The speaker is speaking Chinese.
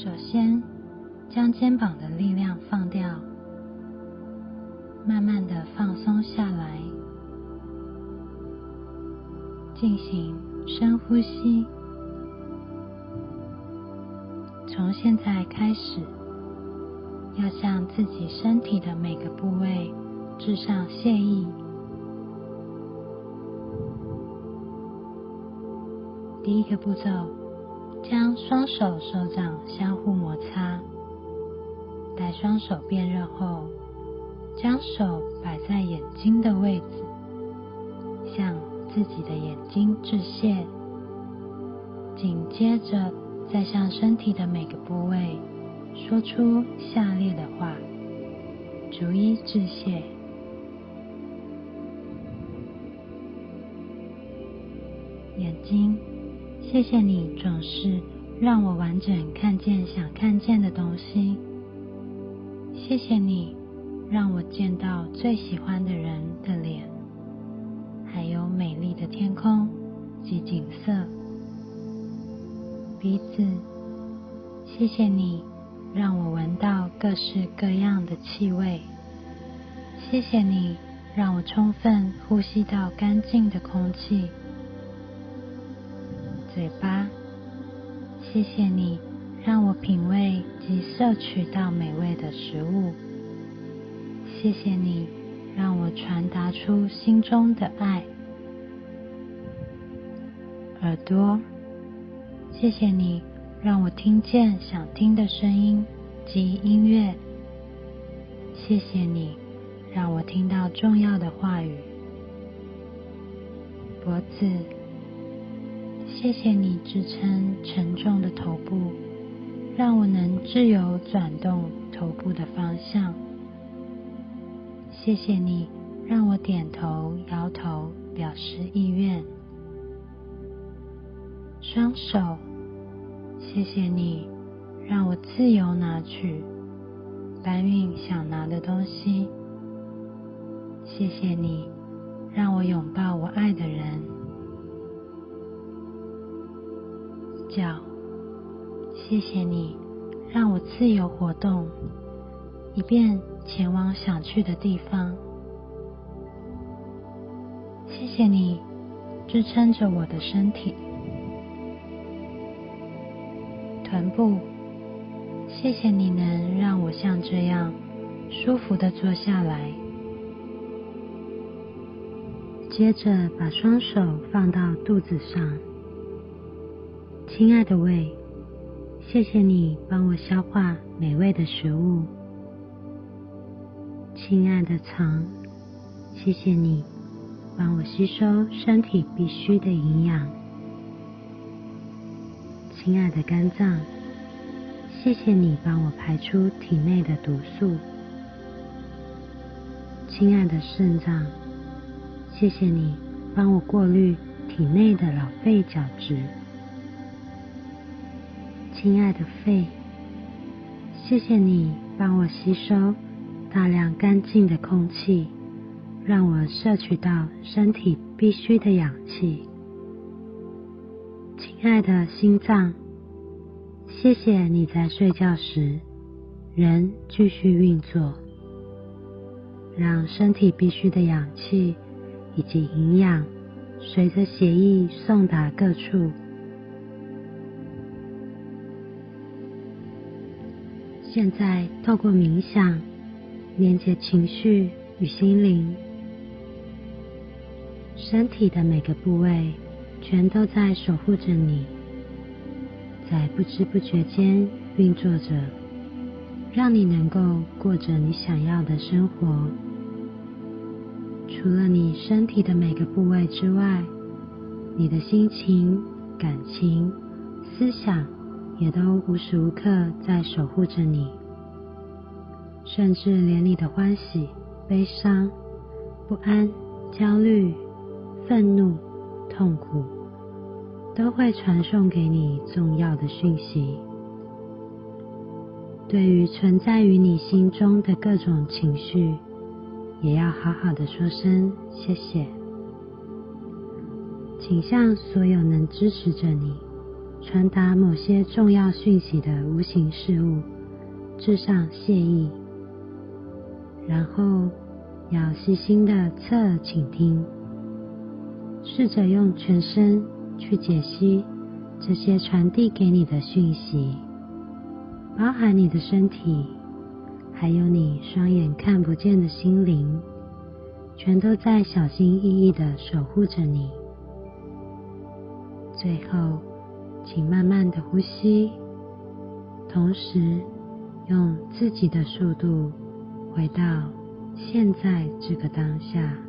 首先，将肩膀的力量放掉，慢慢的放松下来，进行深呼吸。从现在开始，要向自己身体的每个部位致上谢意。第一个步骤。将双手手掌相互摩擦，待双手变热后，将手摆在眼睛的位置，向自己的眼睛致谢。紧接着，再向身体的每个部位说出下列的话，逐一致谢。眼睛。谢谢你总是让我完整看见想看见的东西。谢谢你让我见到最喜欢的人的脸，还有美丽的天空及景色。鼻子，谢谢你让我闻到各式各样的气味。谢谢你让我充分呼吸到干净的空气。嘴巴，谢谢你让我品味及摄取到美味的食物。谢谢你让我传达出心中的爱。耳朵，谢谢你让我听见想听的声音及音乐。谢谢你让我听到重要的话语。脖子。谢谢你支撑沉重的头部，让我能自由转动头部的方向。谢谢你让我点头摇头表示意愿。双手，谢谢你让我自由拿取、搬运想拿的东西。谢谢你让我拥抱我爱的人。脚，谢谢你让我自由活动，以便前往想去的地方。谢谢你支撑着我的身体。臀部，谢谢你能让我像这样舒服的坐下来。接着把双手放到肚子上。亲爱的胃，谢谢你帮我消化美味的食物。亲爱的肠，谢谢你帮我吸收身体必需的营养。亲爱的肝脏，谢谢你帮我排出体内的毒素。亲爱的肾脏，谢谢你帮我过滤体内的老废角质。亲爱的肺，谢谢你帮我吸收大量干净的空气，让我摄取到身体必需的氧气。亲爱的心脏，谢谢你在睡觉时仍继续运作，让身体必需的氧气以及营养随着血液送达各处。现在透过冥想连接情绪与心灵，身体的每个部位全都在守护着你，在不知不觉间运作着，让你能够过着你想要的生活。除了你身体的每个部位之外，你的心情、感情、思想。也都无时无刻在守护着你，甚至连你的欢喜、悲伤、不安、焦虑、愤怒、痛苦，都会传送给你重要的讯息。对于存在于你心中的各种情绪，也要好好的说声谢谢。请向所有能支持着你。传达某些重要讯息的无形事物致上谢意，然后要细心的侧耳倾听，试着用全身去解析这些传递给你的讯息，包含你的身体，还有你双眼看不见的心灵，全都在小心翼翼的守护着你。最后，请慢慢的呼吸，同时用自己的速度回到现在这个当下。